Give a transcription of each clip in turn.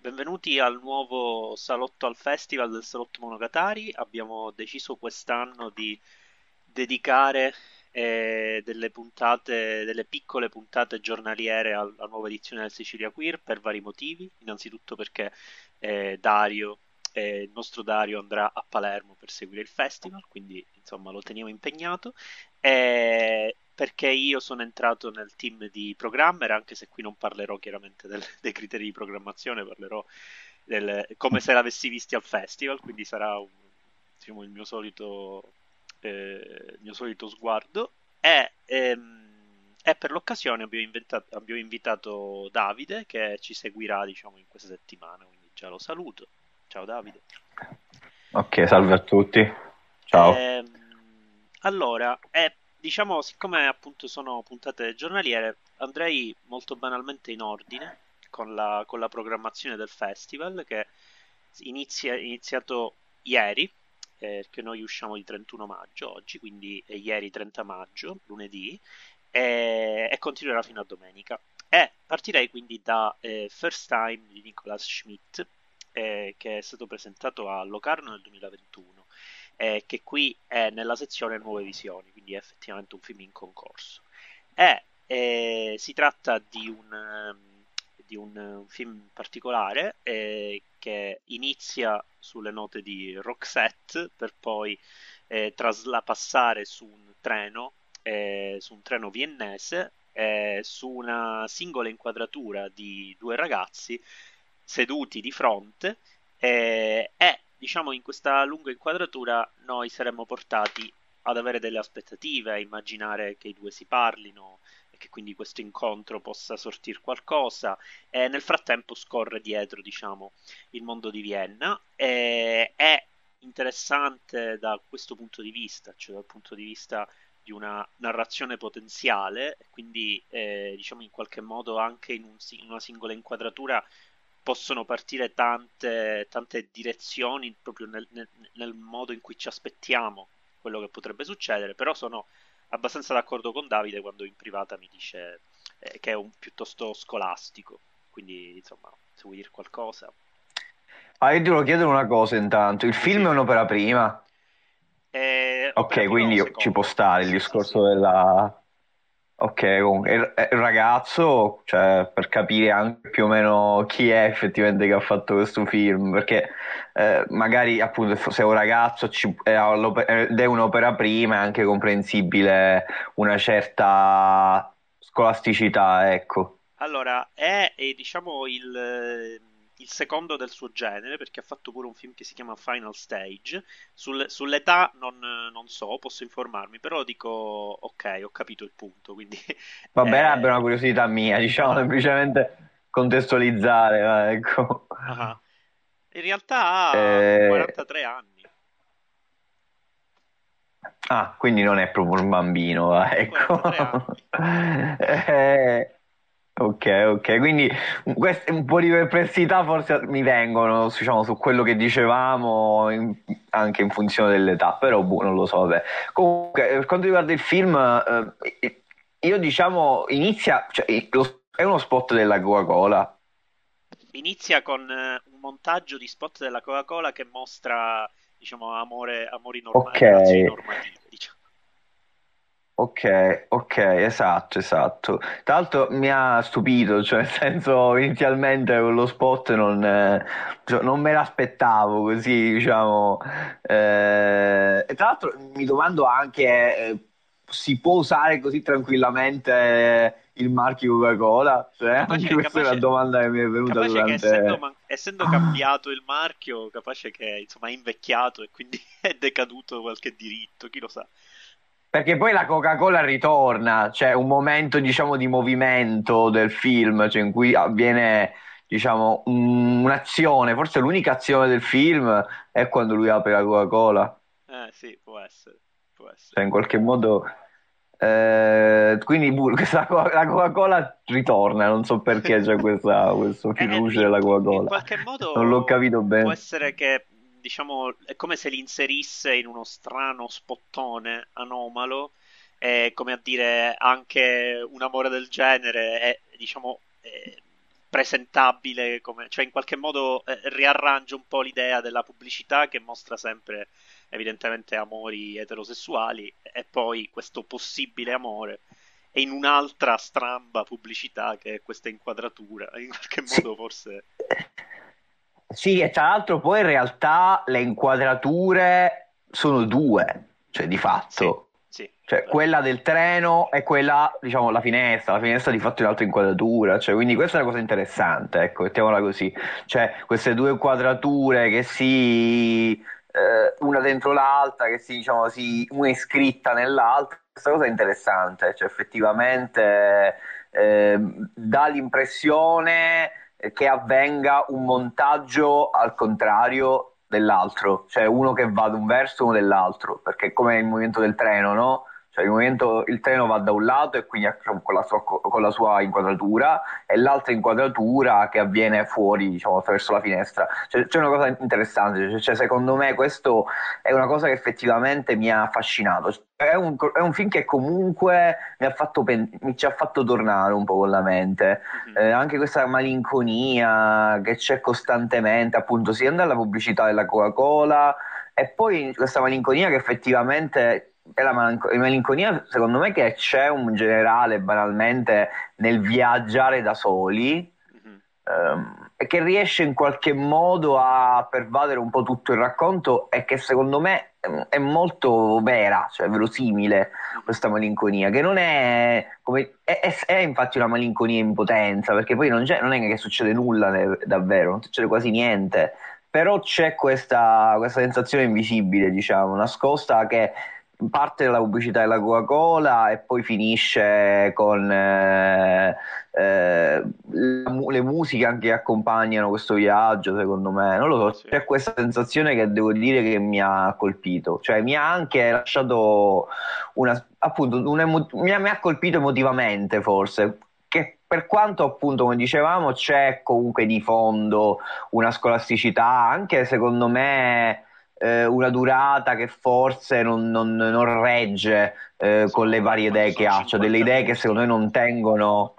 Benvenuti al nuovo salotto al festival del Salotto Monogatari. Abbiamo deciso quest'anno di dedicare eh, delle puntate, delle piccole puntate giornaliere alla nuova edizione del Sicilia Queer per vari motivi. Innanzitutto perché eh, Dario, eh, il nostro Dario, andrà a Palermo per seguire il festival, quindi insomma lo teniamo impegnato. E perché io sono entrato nel team di programmer, anche se qui non parlerò chiaramente del, dei criteri di programmazione, parlerò del, come se l'avessi visti al festival, quindi sarà un, diciamo, il, mio solito, eh, il mio solito sguardo. E, ehm, e per l'occasione abbiamo, abbiamo, invitato Davide che ci seguirà diciamo, in questa settimana, quindi già lo saluto. Ciao Davide. Ok, salve a tutti. Ciao. Ehm, allora, è diciamo, siccome appunto sono puntate giornaliere, andrei molto banalmente in ordine con la, con la programmazione del festival che inizia, iniziato ieri, eh, perché noi usciamo di 31 maggio oggi, quindi è ieri 30 maggio, lunedì, e, e continuerà fino a domenica. E partirei quindi da eh, First Time di Nicolas Schmidt, eh, che è stato presentato a Locarno nel 2021 eh, che qui è nella sezione nuove visioni, quindi è effettivamente un film in concorso. E, eh, si tratta di un, um, di un, un film particolare eh, che inizia sulle note di Roxette per poi eh, trasla- passare su un treno, eh, su un treno viennese, eh, su una singola inquadratura di due ragazzi seduti di fronte e diciamo in questa lunga inquadratura noi saremmo portati ad avere delle aspettative, a immaginare che i due si parlino e che quindi questo incontro possa sortire qualcosa e nel frattempo scorre dietro diciamo il mondo di Vienna e è interessante da questo punto di vista, cioè dal punto di vista di una narrazione potenziale, quindi eh, diciamo in qualche modo anche in, un, in una singola inquadratura possono partire tante, tante direzioni proprio nel, nel, nel, modo in cui ci aspettiamo quello che potrebbe succedere, però sono abbastanza d'accordo con Davide quando in privata mi dice eh, che è un piuttosto scolastico, quindi insomma, se vuoi dire qualcosa. Ah, io ti volevo chiedere una cosa intanto, il film sì. è un'opera prima? Eh, ok, quindi ci può stare il discorso sì, della Ok, comunque il, il ragazzo, cioè, per capire anche più o meno chi è effettivamente che ha fatto questo film, perché eh, magari appunto se è un ragazzo ci, è ed è un'opera prima, è anche comprensibile una certa scolasticità, ecco. Allora, è, è diciamo il il secondo del suo genere, perché ha fatto pure un film che si chiama Final Stage. Sul, sull'età non, non, so, posso informarmi, però dico ok, ho capito il punto. Quindi, Va bene, eh... una curiosità mia, diciamo semplicemente contestualizzare. Ecco. Uh-huh. In realtà ha eh... 43 anni. Ah, quindi non è proprio un bambino, ecco. eh, Ok, ok, quindi quest- un po' di perplessità forse mi vengono diciamo, su quello che dicevamo in, anche in funzione dell'età, però boh, non lo so. Vabbè. Comunque, per quanto riguarda il film, eh, io diciamo inizia, cioè, è uno spot della Coca-Cola. Inizia con eh, un montaggio di spot della Coca-Cola che mostra diciamo, amore, amori normali, okay. Diciamo. Ok, ok, esatto, esatto. Tra l'altro mi ha stupito, cioè nel senso inizialmente con lo spot non, eh, cioè, non me l'aspettavo così, diciamo. Eh, e tra l'altro mi domando anche, eh, si può usare così tranquillamente il marchio Coca-Cola? Cioè, anche questa capace, è una domanda che mi è venuta durante... Essendo, man- essendo, cambiato il marchio, capace che insomma è invecchiato e quindi è decaduto qualche diritto, chi lo sa. Perché poi la Coca-Cola ritorna, c'è un momento diciamo di movimento del film, cioè in cui avviene diciamo un'azione, forse l'unica azione del film è quando lui apre la Coca-Cola. Eh sì, può essere. Può essere. Cioè in qualche modo... Eh, quindi questa, la Coca-Cola ritorna, non so perché c'è questa, questo fiducia eh, della Coca-Cola. In qualche modo non l'ho capito bene. Può essere che diciamo, è come se li inserisse in uno strano spottone anomalo, e come a dire anche un amore del genere è, diciamo, è presentabile, come, cioè in qualche modo eh, riarrangia un po' l'idea della pubblicità che mostra sempre evidentemente amori eterosessuali e poi questo possibile amore e in un'altra stramba pubblicità che è questa inquadratura, in qualche modo sì. forse... Sì, e tra l'altro poi in realtà le inquadrature sono due, cioè di fatto. Sì, sì. Cioè, quella del treno e quella, diciamo, la finestra. La finestra di fatto è un'altra inquadratura. Cioè, quindi questa è una cosa interessante, ecco, mettiamola così. Cioè, queste due inquadrature che si... Eh, una dentro l'altra, che si, diciamo, si, una è iscritta nell'altra questa cosa è interessante, cioè effettivamente eh, dà l'impressione che avvenga un montaggio al contrario dell'altro, cioè uno che va da un verso e uno dell'altro, perché come il movimento del treno, no? Cioè il, movimento, il treno va da un lato e quindi con la, sua, con la sua inquadratura e l'altra inquadratura che avviene fuori, diciamo, attraverso la finestra. Cioè, c'è una cosa interessante, cioè, cioè, secondo me questo è una cosa che effettivamente mi ha affascinato. È un, è un film che comunque mi, ha fatto pen- mi ci ha fatto tornare un po' con la mente. Mm-hmm. Eh, anche questa malinconia che c'è costantemente, appunto, sia nella pubblicità della Coca-Cola e poi questa malinconia che effettivamente è la, malinco- la malinconia, secondo me, che c'è un generale banalmente nel viaggiare da soli mm-hmm. ehm, e che riesce in qualche modo a pervadere un po' tutto il racconto e che secondo me è molto vera, cioè verosimile questa malinconia, che non è, come, è, è, è infatti una malinconia in potenza, perché poi non, non, è che succede nulla davvero, non succede quasi niente, però c'è questa, questa sensazione invisibile, diciamo, nascosta che parte dalla pubblicità della Coca-Cola e poi finisce con eh, eh, le musiche anche che accompagnano questo viaggio, secondo me. Non lo so, sì. c'è questa sensazione che devo dire che mi ha colpito, cioè mi ha anche lasciato una, appunto, emo- mi, ha, mi ha colpito emotivamente forse, che per quanto appunto come dicevamo c'è comunque di fondo una scolasticità anche secondo me eh, una durata che forse non, non, non regge eh, con le varie idee che ha, cioè delle idee che secondo me non tengono.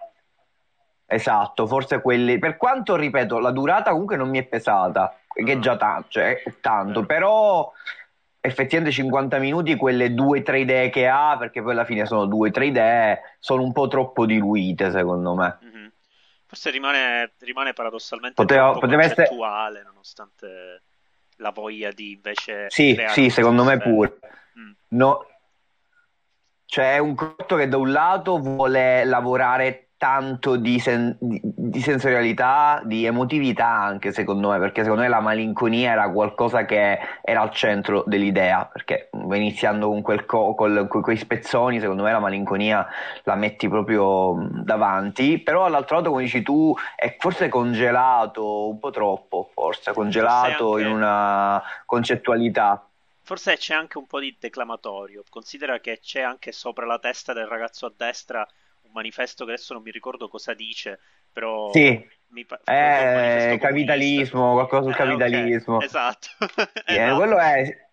Esatto, forse quelli. Per quanto ripeto, la durata comunque non mi è pesata, che è già tanto, cioè, tanto, però effettivamente 50 minuti, quelle due o tre idee che ha, perché poi alla fine sono due o tre idee, sono un po' troppo diluite secondo me. Mm-hmm. Forse rimane, rimane paradossalmente poteva, poteva concettuale, essere... nonostante la voglia di invece sì sì secondo me pure mm. no, cioè è un corto che da un lato vuole lavorare tanto di, sen- di, sensorialità, di emotività anche secondo me, perché secondo me la malinconia era qualcosa che era al centro dell'idea, perché iniziando con, quel co- col, con quei spezzoni, secondo me la malinconia la metti proprio davanti, però all'altro lato come dici tu è forse congelato un po' troppo, forse congelato forse anche... in una concettualità. Forse c'è anche un po' di declamatorio, considera che c'è anche sopra la testa del ragazzo a destra manifesto che adesso non mi ricordo cosa dice, però... Sì. Mi pa- eh, capitalismo, qualcosa sul eh, capitalismo. Okay. Esatto. sì, esatto. Quello è...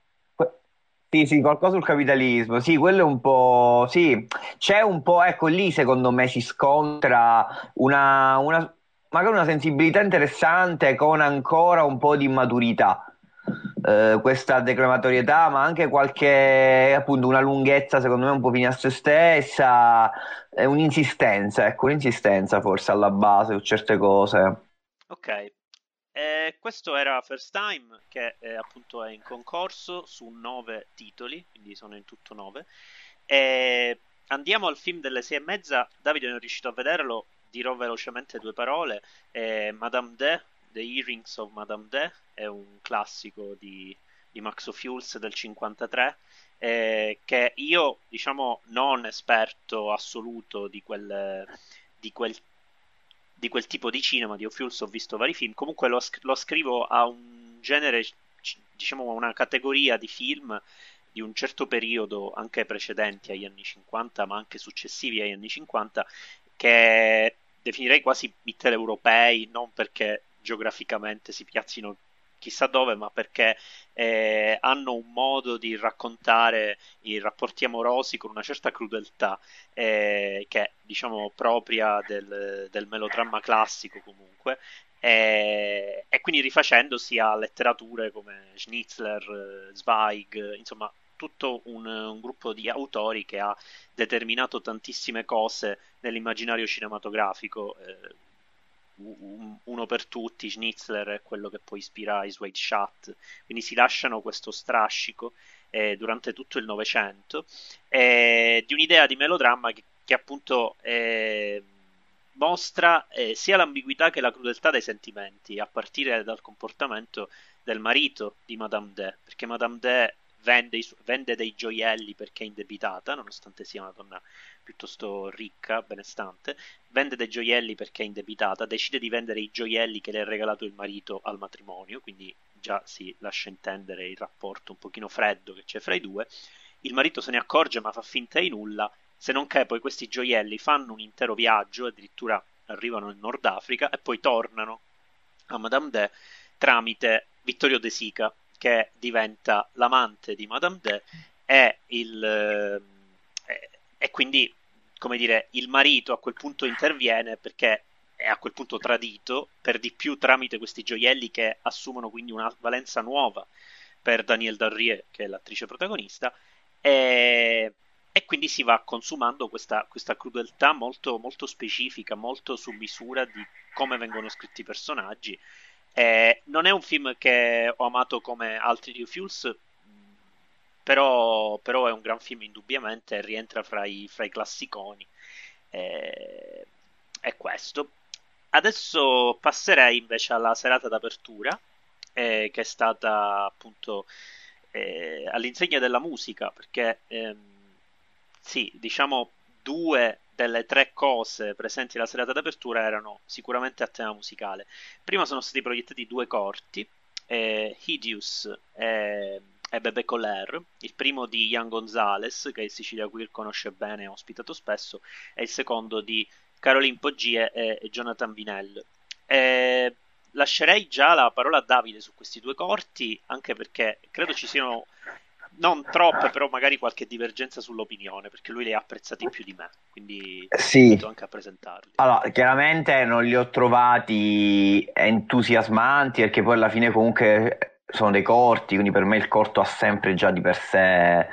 Sì, sì, qualcosa sul capitalismo. Sì, quello è un po'... Sì, c'è un po'... Ecco, lì secondo me si scontra una... una magari una sensibilità interessante con ancora un po' di immaturità eh, questa declamatorietà, ma anche qualche appunto una lunghezza, secondo me, un po' fine a se stessa, è un'insistenza, ecco, un'insistenza forse alla base su certe cose. Ok. Eh, questo era First Time, che eh, appunto è in concorso su nove titoli, quindi sono in tutto nove. E andiamo al film delle sei e mezza. Davide non è riuscito a vederlo, dirò velocemente due parole. Eh, Madame D The Earrings of Madame D è un classico di, di Max O'Fuels del 53 eh, che io diciamo non esperto assoluto di quel, di quel, di quel tipo di cinema di O'Fuels ho visto vari film. Comunque lo, lo scrivo a un genere diciamo a una categoria di film di un certo periodo anche precedenti agli anni 50 ma anche successivi agli anni 50 che definirei quasi mitteleuropei non perché geograficamente si piazzino chissà dove, ma perché eh, hanno un modo di raccontare i rapporti amorosi con una certa crudeltà eh, che è diciamo propria del, del melodramma classico comunque e, e, quindi rifacendosi a letterature come Schnitzler, Zweig, insomma tutto un, un, gruppo di autori che ha determinato tantissime cose nell'immaginario cinematografico. Uno per tutti, Schnitzler è quello che poi ispira i Suede Shut, quindi si lasciano questo strascico eh, durante tutto il Novecento eh, di un'idea di melodramma che, che appunto eh, mostra eh, sia l'ambiguità che la crudeltà dei sentimenti, a partire dal comportamento del marito di Madame D, perché Madame D vende, vende dei gioielli perché è indebitata, nonostante sia una donna piuttosto ricca, benestante, vende dei gioielli perché è indebitata, decide di vendere i gioielli che le ha regalato il marito al matrimonio, quindi già si lascia intendere il rapporto un pochino freddo che c'è fra i due. Il marito se ne accorge ma fa finta di nulla, se non che poi questi gioielli fanno un intero viaggio, addirittura arrivano in Nord Africa e poi tornano a Madame D tramite Vittorio De Sica, che diventa l'amante di Madame D e il e quindi, come dire, il marito a quel punto interviene perché è a quel punto tradito, per di più tramite questi gioielli che assumono quindi una valenza nuova per Danielle Darrier, che è l'attrice protagonista, e, e quindi si va consumando questa, questa crudeltà molto, molto, specifica, molto su misura di come vengono scritti i personaggi. E non è un film che ho amato come altri di Fuels, però, però, è un gran film indubbiamente, rientra fra i, fra i classiconi. Eh, è questo. Adesso passerei invece alla serata d'apertura, eh, che è stata appunto eh, all'insegna della musica, perché ehm, sì, diciamo due delle tre cose presenti alla serata d'apertura erano sicuramente a tema musicale. Prima sono stati proiettati due corti, eh, Hideous e e Bebe Coller, il primo di Ian Gonzalez, che il Sicilia Queer conosce bene e ha ospitato spesso, e il secondo di Caroline Poggie e, e Jonathan Vinell. E lascerei già la parola a Davide su questi due corti, anche perché credo ci siano non troppe, però magari qualche divergenza sull'opinione, perché lui li ha apprezzati più di me, quindi sì. anche a presentarli. Allora, chiaramente non li ho trovati entusiasmanti, perché poi alla fine comunque sono dei corti, quindi per me il corto ha sempre già di per sé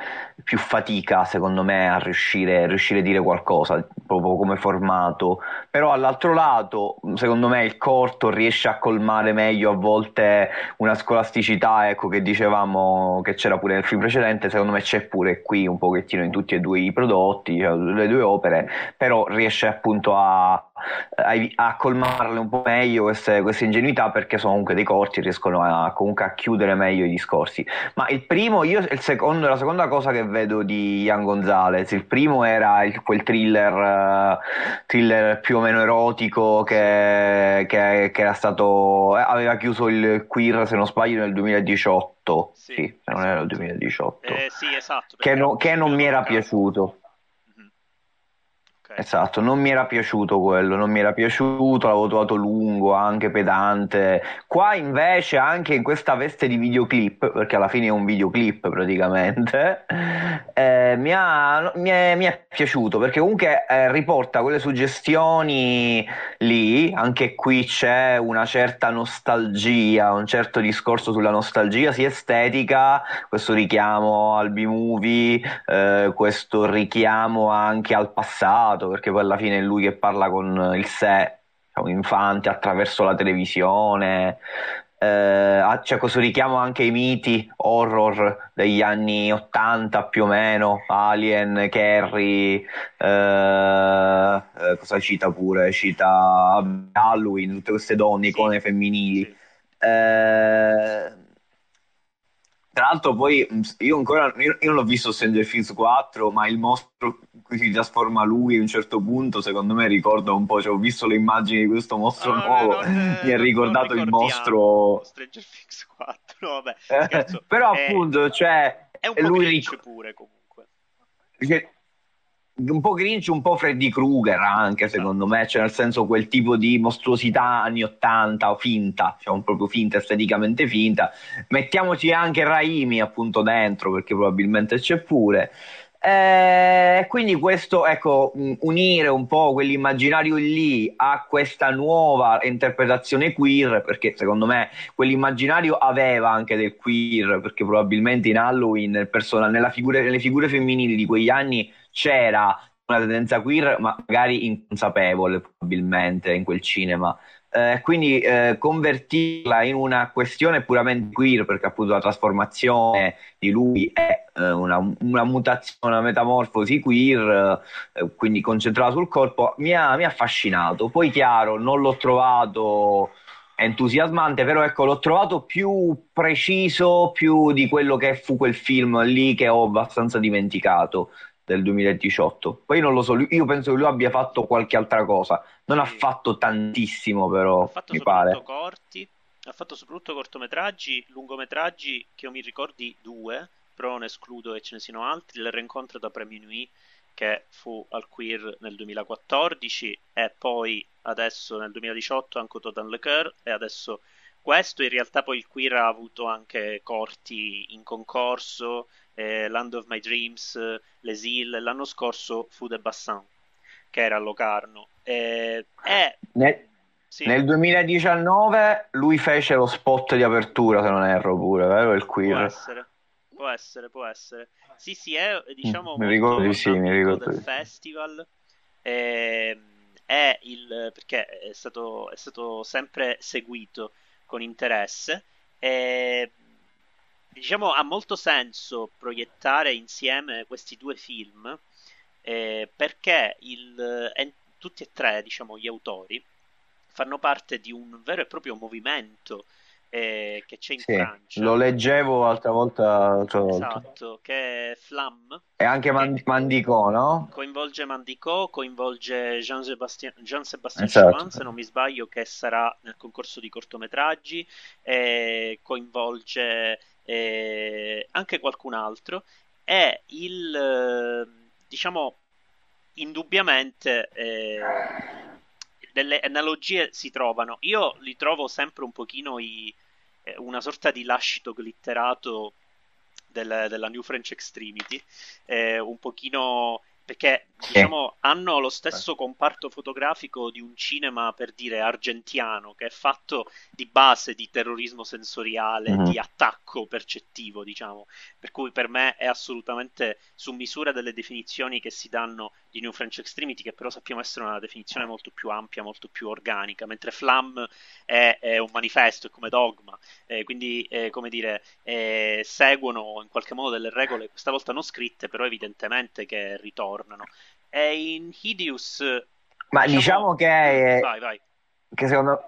più fatica, secondo me, a riuscire, riuscire a dire qualcosa, proprio come formato. Però all'altro lato, secondo me, il corto riesce a colmare meglio a volte una scolasticità, ecco, che dicevamo che c'era pure nel film precedente, secondo me c'è pure qui un pochettino in tutti e due i prodotti, cioè, le due opere, però riesce appunto a, a, colmarle un po' meglio queste, queste, ingenuità perché sono comunque dei corti, riescono a, comunque a chiudere meglio i discorsi. Ma il primo, io, il secondo, la seconda cosa che vedo di Ian Gonzalez. Il primo era il, quel thriller, uh, thriller, più o meno erotico che, che, che, era stato. Eh, aveva chiuso il queer, se non sbaglio, nel 2018. Sì, sì se non era il 2018. Eh, sì, esatto. Che, no, che non mi era piaciuto. Esatto, non mi era piaciuto quello, non mi era piaciuto, l'avevo trovato lungo, anche pedante. Qua invece, anche in questa veste di videoclip, perché alla fine è un videoclip praticamente, eh, mi, ha, mi, è, mi, è, piaciuto perché comunque eh, riporta quelle suggestioni lì, anche qui c'è una certa nostalgia, un certo discorso sulla nostalgia, sia estetica, questo richiamo al B-movie, eh, questo richiamo anche al passato passato, perché poi alla fine è lui che parla con il sé, un infante attraverso la televisione. Eh, c'è questo richiamo anche ai miti horror degli anni 80 più o meno, Alien, Carrie, eh, eh, cosa cita pure? Cita Halloween, tutte queste donne, icone femminili. Eh, tra l'altro poi io ancora io, io non ho visto Stranger Things 4, ma il mostro cui si trasforma lui a un certo punto, secondo me ricorda un po', cioè, ho visto le immagini di questo mostro no, nuovo, è, mi ha ricordato il mostro Stranger Things 4, no, vabbè, scherzo. Però è, appunto, cioè è un po' lui pure comunque. Perché un po' Grinch, un po' Freddy Krueger anche secondo me, cioè nel senso quel tipo di mostruosità anni 80 o finta, diciamo proprio finta, esteticamente finta. Mettiamoci anche Raimi appunto dentro perché probabilmente c'è pure. Eh, quindi questo, ecco, unire un po' quell'immaginario lì a questa nuova interpretazione queer, perché secondo me quell'immaginario aveva anche del queer, perché probabilmente in Halloween persona, figure, nelle figure femminili di quegli anni c'era una tendenza queer, ma magari inconsapevole probabilmente in quel cinema. Eh, quindi eh, convertirla in una questione puramente queer, perché appunto la trasformazione di lui è eh, una, una, mutazione, una metamorfosi queer, eh, quindi concentrata sul corpo, mi ha, mi ha, affascinato. Poi chiaro, non l'ho trovato entusiasmante, però ecco, l'ho trovato più preciso, più di quello che fu quel film lì che ho abbastanza dimenticato del 2018. Poi non lo so, io penso che lui abbia fatto qualche altra cosa. Non sì. ha fatto tantissimo, però. Ha fatto mi pare. corti, ha fatto soprattutto cortometraggi, lungometraggi che io mi ricordi due, però non escludo che ce ne siano altri. Il rincontro da Premio Nuit che fu al Queer nel 2014 e poi adesso nel 2018 anche Total Le Coeur e adesso questo in realtà poi il Queer ha avuto anche corti in concorso eh, Land of My Dreams, L'Esil, l'anno scorso fu The Bassin, che era a Locarno. Eh, eh, nel, sì. nel, 2019 lui fece lo spot di apertura, se non erro pure, vero? Il queer. Può essere, può essere, può essere. Sì, sì, è diciamo mi ricordo sì, mi ricordo del festival. Eh, è il, perché è stato, è stato sempre seguito con interesse. E diciamo ha molto senso proiettare insieme questi due film eh, perché il, eh, tutti e tre diciamo, gli autori fanno parte di un vero e proprio movimento eh, che c'è in sì, Francia. Lo leggevo l'altra volta, l'altra volta. Esatto, che è Flam. E anche Man- Mandicò, no? Coinvolge Mandicò, coinvolge Jean-Sébastien, Jean-Sébastien esatto. Chaman, se non mi sbaglio, che sarà nel concorso di cortometraggi, e coinvolge eh, anche qualcun altro. E il, eh, diciamo, indubbiamente... Delle analogie si trovano. Io li trovo sempre un pochino i, eh, una sorta di lascito glitterato del, della New French Extremity, eh, un pochino perché diciamo, hanno lo stesso comparto fotografico di un cinema per dire argentiano che è fatto di base di terrorismo sensoriale, mm-hmm. di attacco percettivo, diciamo. Per cui per me è assolutamente su misura delle definizioni che si danno di New French Extremity, che però sappiamo essere una definizione molto più ampia, molto più organica, mentre Flam è, è un manifesto, è come dogma, eh, quindi eh, come dire, eh, seguono in qualche modo delle regole, questa volta non scritte, però evidentemente che ritornano. E in Hideous... Ma diciamo, diciamo che... Vai, vai. Che secondo...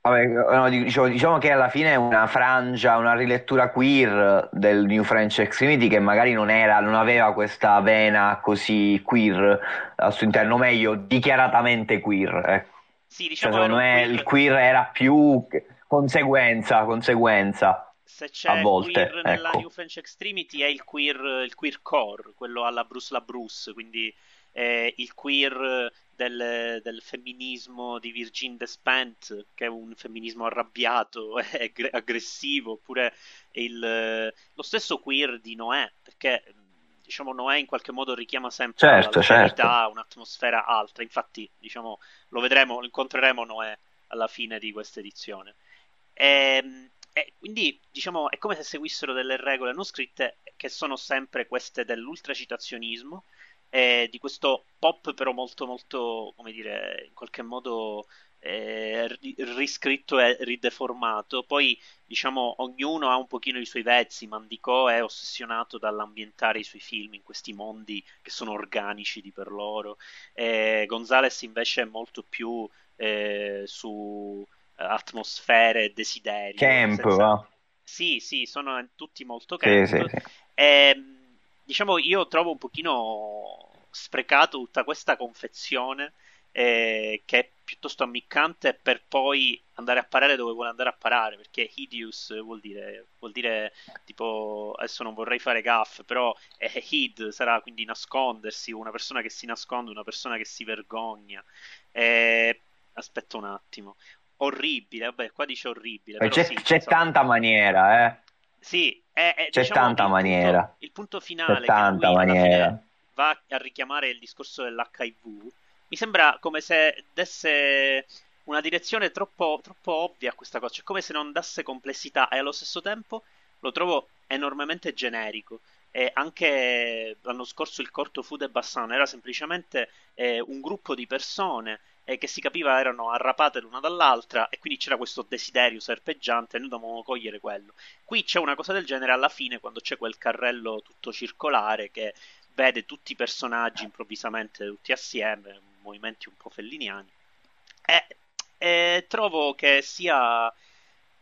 Vabbè, no, diciamo, diciamo, che alla fine è una frangia, una rilettura queer del New French Extremity che magari non, era, non aveva questa vena così queer al suo interno, meglio, dichiaratamente queer. Ecco. Sì, diciamo cioè, secondo me queer... il queer era più conseguenza, conseguenza. Se c'è a volte, queer nella ecco. New French Extremity è il queer, il queer core, quello alla Bruce la Bruce, quindi eh, il queer del, del, femminismo di Virgin Despent, che è un femminismo arrabbiato e aggressivo, oppure il, lo stesso queer di Noè, perché diciamo Noè in qualche modo richiama sempre certo, certo. un'atmosfera altra, infatti diciamo, lo vedremo, lo incontreremo Noè alla fine di questa edizione. E, ehm, e quindi diciamo è come se seguissero delle regole non scritte che sono sempre queste dell'ultracitazionismo eh, di questo pop però molto molto, come dire, in qualche modo eh, riscritto e rideformato. Poi, diciamo, ognuno ha un pochino i suoi vezzi. Mandicò è ossessionato dall'ambientare i suoi film in questi mondi che sono organici di per loro. Eh, Gonzales invece è molto più eh, su atmosfere e desideri. Camp, senza... va. Sì, sì, sono tutti molto camp. Sì, sì. E, ehm, diciamo, io trovo un pochino sprecato tutta questa confezione eh, che è piuttosto ammiccante per poi andare a parare dove vuole andare a parare, perché hideous vuol dire, vuol dire tipo, adesso non vorrei fare gaff, però eh, hid sarà quindi nascondersi, una persona che si nasconde, una persona che si vergogna. Eh, aspetta un attimo. Orribile, vabbè, qua dice orribile. C'è, sì, c'è tanta maniera, eh. Sì, è, è, c'è diciamo, tanta il maniera. Punto, il punto finale c'è tanta maniera. va a richiamare il discorso dell'HIV. Mi sembra come se desse una direzione troppo, troppo ovvia a questa cosa, cioè come se non dasse complessità e allo stesso tempo lo trovo enormemente generico. E anche l'anno scorso il corto Food e Bassan era semplicemente eh, un gruppo di persone eh, che si capiva erano arrapate l'una dall'altra e quindi c'era questo desiderio serpeggiante e noi dovevamo cogliere quello. Qui c'è una cosa del genere alla fine quando c'è quel carrello tutto circolare che vede tutti i personaggi improvvisamente tutti assieme, movimenti un po' felliniani. E, e trovo che sia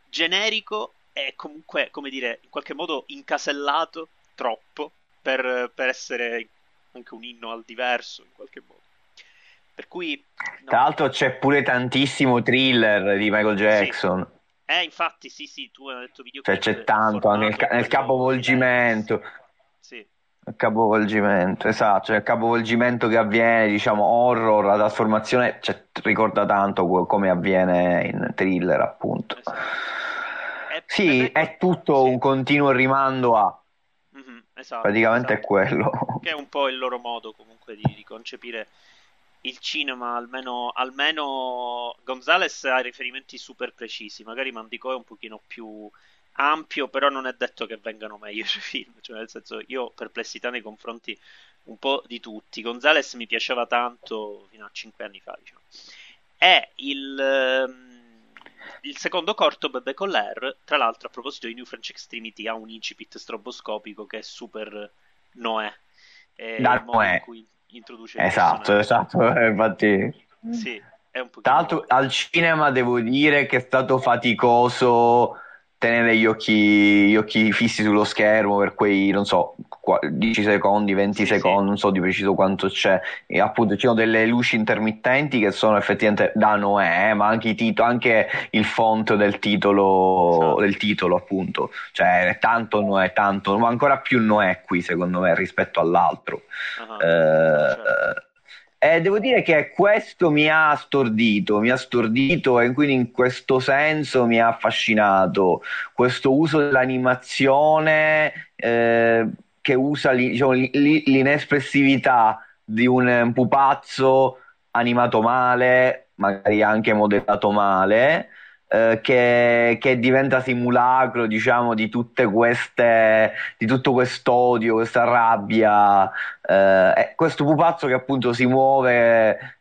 generico e comunque, come dire, in qualche modo incasellato troppo per, per essere anche un inno al diverso in qualche modo. Per cui, no. Tra l'altro c'è pure tantissimo thriller di Michael Jackson. Sì. Eh, infatti, sì, sì, tu hai detto video. Cioè, c'è tanto nel, nel capovolgimento. Sì. Il capovolgimento, esatto, cioè il capovolgimento che avviene, diciamo, horror, la trasformazione, cioè, ricorda tanto come avviene in thriller, appunto. Esatto. È, sì, è, è tutto sì. un continuo rimando a... Mm-hmm, esatto, Praticamente esatto. è quello. Che è un po' il loro modo comunque di, di concepire il cinema, almeno, almeno Gonzales ha riferimenti super precisi, magari Mandico è un pochino più ampio, però non è detto che vengano meglio i film, cioè nel senso io ho perplessità nei confronti un po' di tutti. Gonzales mi piaceva tanto fino a 5 anni fa, diciamo. È il, ehm, il secondo corto Bebe Colère, tra l'altro a proposito di New French Extremity ha un incipit stroboscopico che è super Noè. È da Noè. In cui introduce esatto, esatto, infatti sì, è un po'. Tra l'altro al cinema devo dire che è stato faticoso tenere gli occhi, gli occhi, fissi sullo schermo per quei, non so, 10 secondi, 20 sì, secondi, sì. non so di preciso quanto c'è. E appunto ci sono delle luci intermittenti che sono effettivamente da Noè, eh, ma anche, tito- anche, il font del titolo, esatto. del titolo, appunto. Cioè, è tanto Noè, tanto, ma ancora più Noè qui, secondo me, rispetto all'altro. Uh-huh. Eh, certo. Eh, devo dire che questo mi ha stordito, mi ha stordito e quindi in questo senso mi ha affascinato. Questo uso dell'animazione eh, che usa diciamo, l'inespressività di un pupazzo animato male, magari anche modellato male, eh, che, che, diventa simulacro diciamo di tutte queste di tutto quest'odio questa rabbia. Eh, questo pupazzo che appunto si muove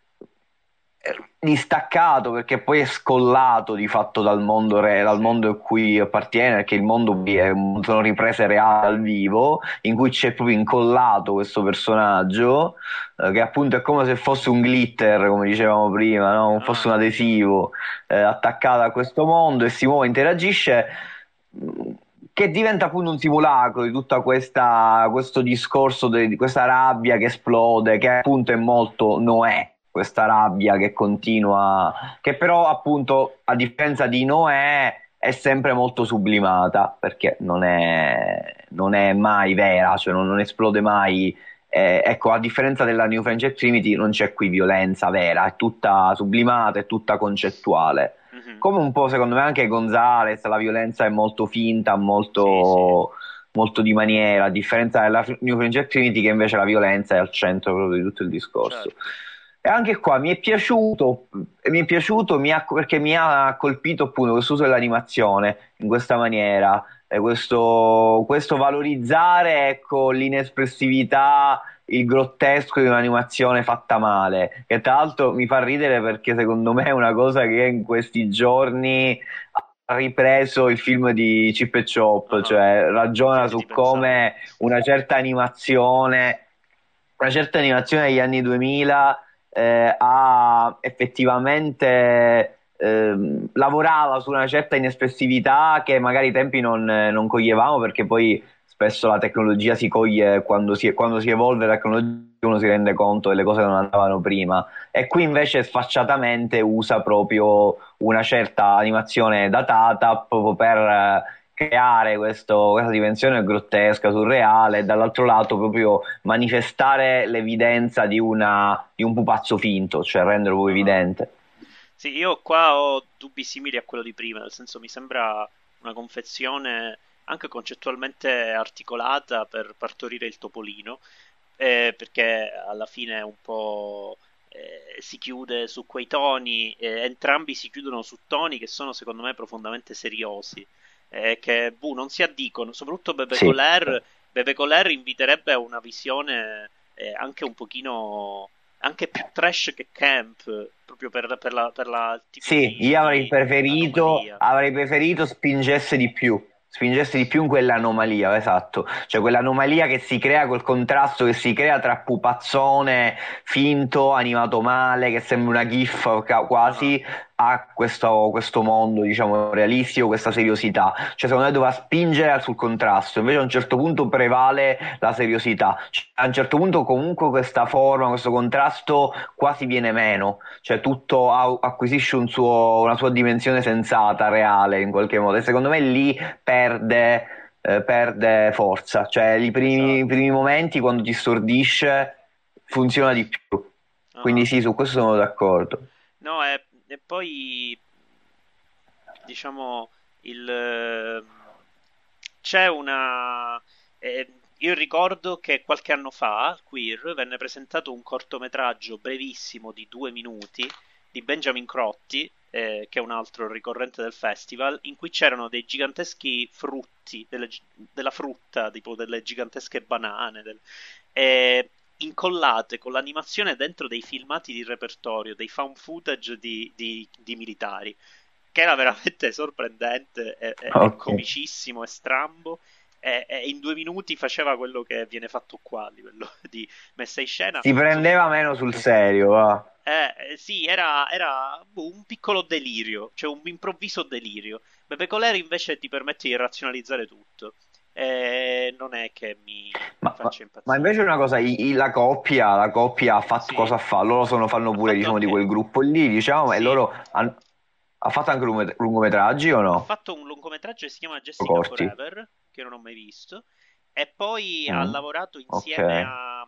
distaccato perché poi è scollato di fatto dal mondo, re, dal mondo a cui appartiene perché il mondo è, sono riprese reali al vivo in cui c'è proprio incollato questo personaggio eh, che appunto è come se fosse un glitter come dicevamo prima no? come fosse un ah. adesivo eh, attaccato a questo mondo e si muove interagisce che diventa appunto un simulacro di tutto questo discorso di questa rabbia che esplode che appunto è molto Noè questa rabbia che continua, che però appunto a differenza di Noè è sempre molto sublimata perché non è, non è mai vera, cioè non, non esplode mai. Eh, ecco, a differenza della New French Trinity non c'è qui violenza vera, è tutta sublimata, è tutta concettuale. Mm-hmm. Come un po' secondo me anche Gonzales, la violenza è molto finta, molto, sì, sì. molto di maniera, a differenza della New French Trinity che invece la violenza è al centro proprio di tutto il discorso. Certo. Anche qua mi è piaciuto, mi è piaciuto mi ha, perché mi ha colpito appunto questo uso dell'animazione in questa maniera, questo, questo, valorizzare ecco, l'inespressività, il grottesco di un'animazione fatta male, che tra l'altro mi fa ridere perché secondo me è una cosa che in questi giorni ha ripreso il film di Chip e Chop, uh-huh. cioè ragiona su come una certa animazione, una certa animazione degli anni 2000 eh, ha effettivamente eh, lavorava su una certa inespressività che magari ai tempi non, non coglievamo perché poi spesso la tecnologia si coglie quando si, quando si evolve la tecnologia uno si rende conto delle cose che non andavano prima. E qui invece sfacciatamente usa proprio una certa animazione datata proprio per creare questo, questa dimensione grottesca, surreale e dall'altro lato proprio manifestare l'evidenza di, una, di un pupazzo finto, cioè renderlo proprio evidente. Sì, io qua ho dubbi simili a quello di prima, nel senso mi sembra una confezione anche concettualmente articolata per partorire il topolino, eh, perché alla fine un po' eh, si chiude su quei toni, eh, entrambi si chiudono su toni che sono secondo me profondamente seriosi, eh, che buh, non si addicono, soprattutto Bebe sì. Coler, Bebe Coler inviterebbe a una visione eh, anche un pochino anche più trash che camp proprio per, per la, per la sì, io avrei preferito, avrei preferito spingesse di più spingesse di più in quell'anomalia, esatto, cioè quell'anomalia che si crea, quel contrasto che si crea tra pupazzone finto, animato male, che sembra una gif quasi, a questo, questo, mondo, diciamo, realistico, questa seriosità. Cioè, secondo me doveva spingere sul contrasto, invece a un certo punto prevale la seriosità. Cioè, a un certo punto comunque questa forma, questo contrasto quasi viene meno, cioè tutto acquisisce un suo, una sua dimensione sensata, reale in qualche modo, e secondo me lì perde, eh, perde forza. Cioè, i primi, esatto. i primi momenti quando ti stordisce funziona di più. Quindi ah. sì, su questo sono d'accordo. No, è e poi diciamo il c'è una eh, io ricordo che qualche anno fa al Queer venne presentato un cortometraggio brevissimo di due minuti di Benjamin Crotti eh, che è un altro ricorrente del festival in cui c'erano dei giganteschi frutti delle, della frutta tipo delle gigantesche banane del, eh, incollate con l'animazione dentro dei filmati di repertorio, dei found footage di, di, di militari, che era veramente sorprendente, e, e, okay. comicissimo e strambo. E, e, in due minuti faceva quello che viene fatto qua a livello di messa in scena. Si prendeva meno sul serio, va. Eh, eh, sì, era, era boh, un piccolo delirio, cioè un improvviso delirio. Bebe Coleri invece ti permette di razionalizzare tutto eh, non è che mi ma, faccia impazzire. Ma invece una cosa, i, i, la coppia, la coppia ha fatto sì. cosa fa? Loro sono, fanno pure diciamo, di quel gruppo lì, diciamo, sì. e loro hanno, ha fatto anche lung- lungometraggi o no? Ha fatto un lungometraggio che si chiama Jessica Corti. Forever, che non ho mai visto, e poi mm. ha lavorato insieme okay. a,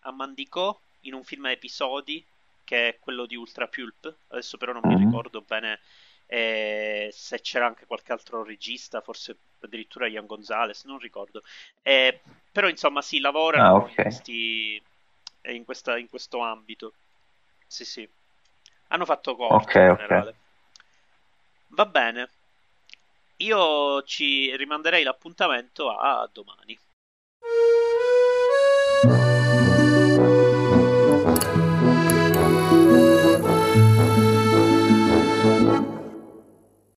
a Mandico in un film a episodi che è quello di Ultra Pulp. Adesso però non mm. mi ricordo bene eh, se c'era anche qualche altro regista, forse addirittura Ian Gonzalez, non ricordo. Eh, però insomma si lavora ah, okay. in, questi, in, questa, in, questo ambito. Sì, sì. Hanno fatto cose okay, in generale. Okay. Va bene. Io ci rimanderei l'appuntamento a domani.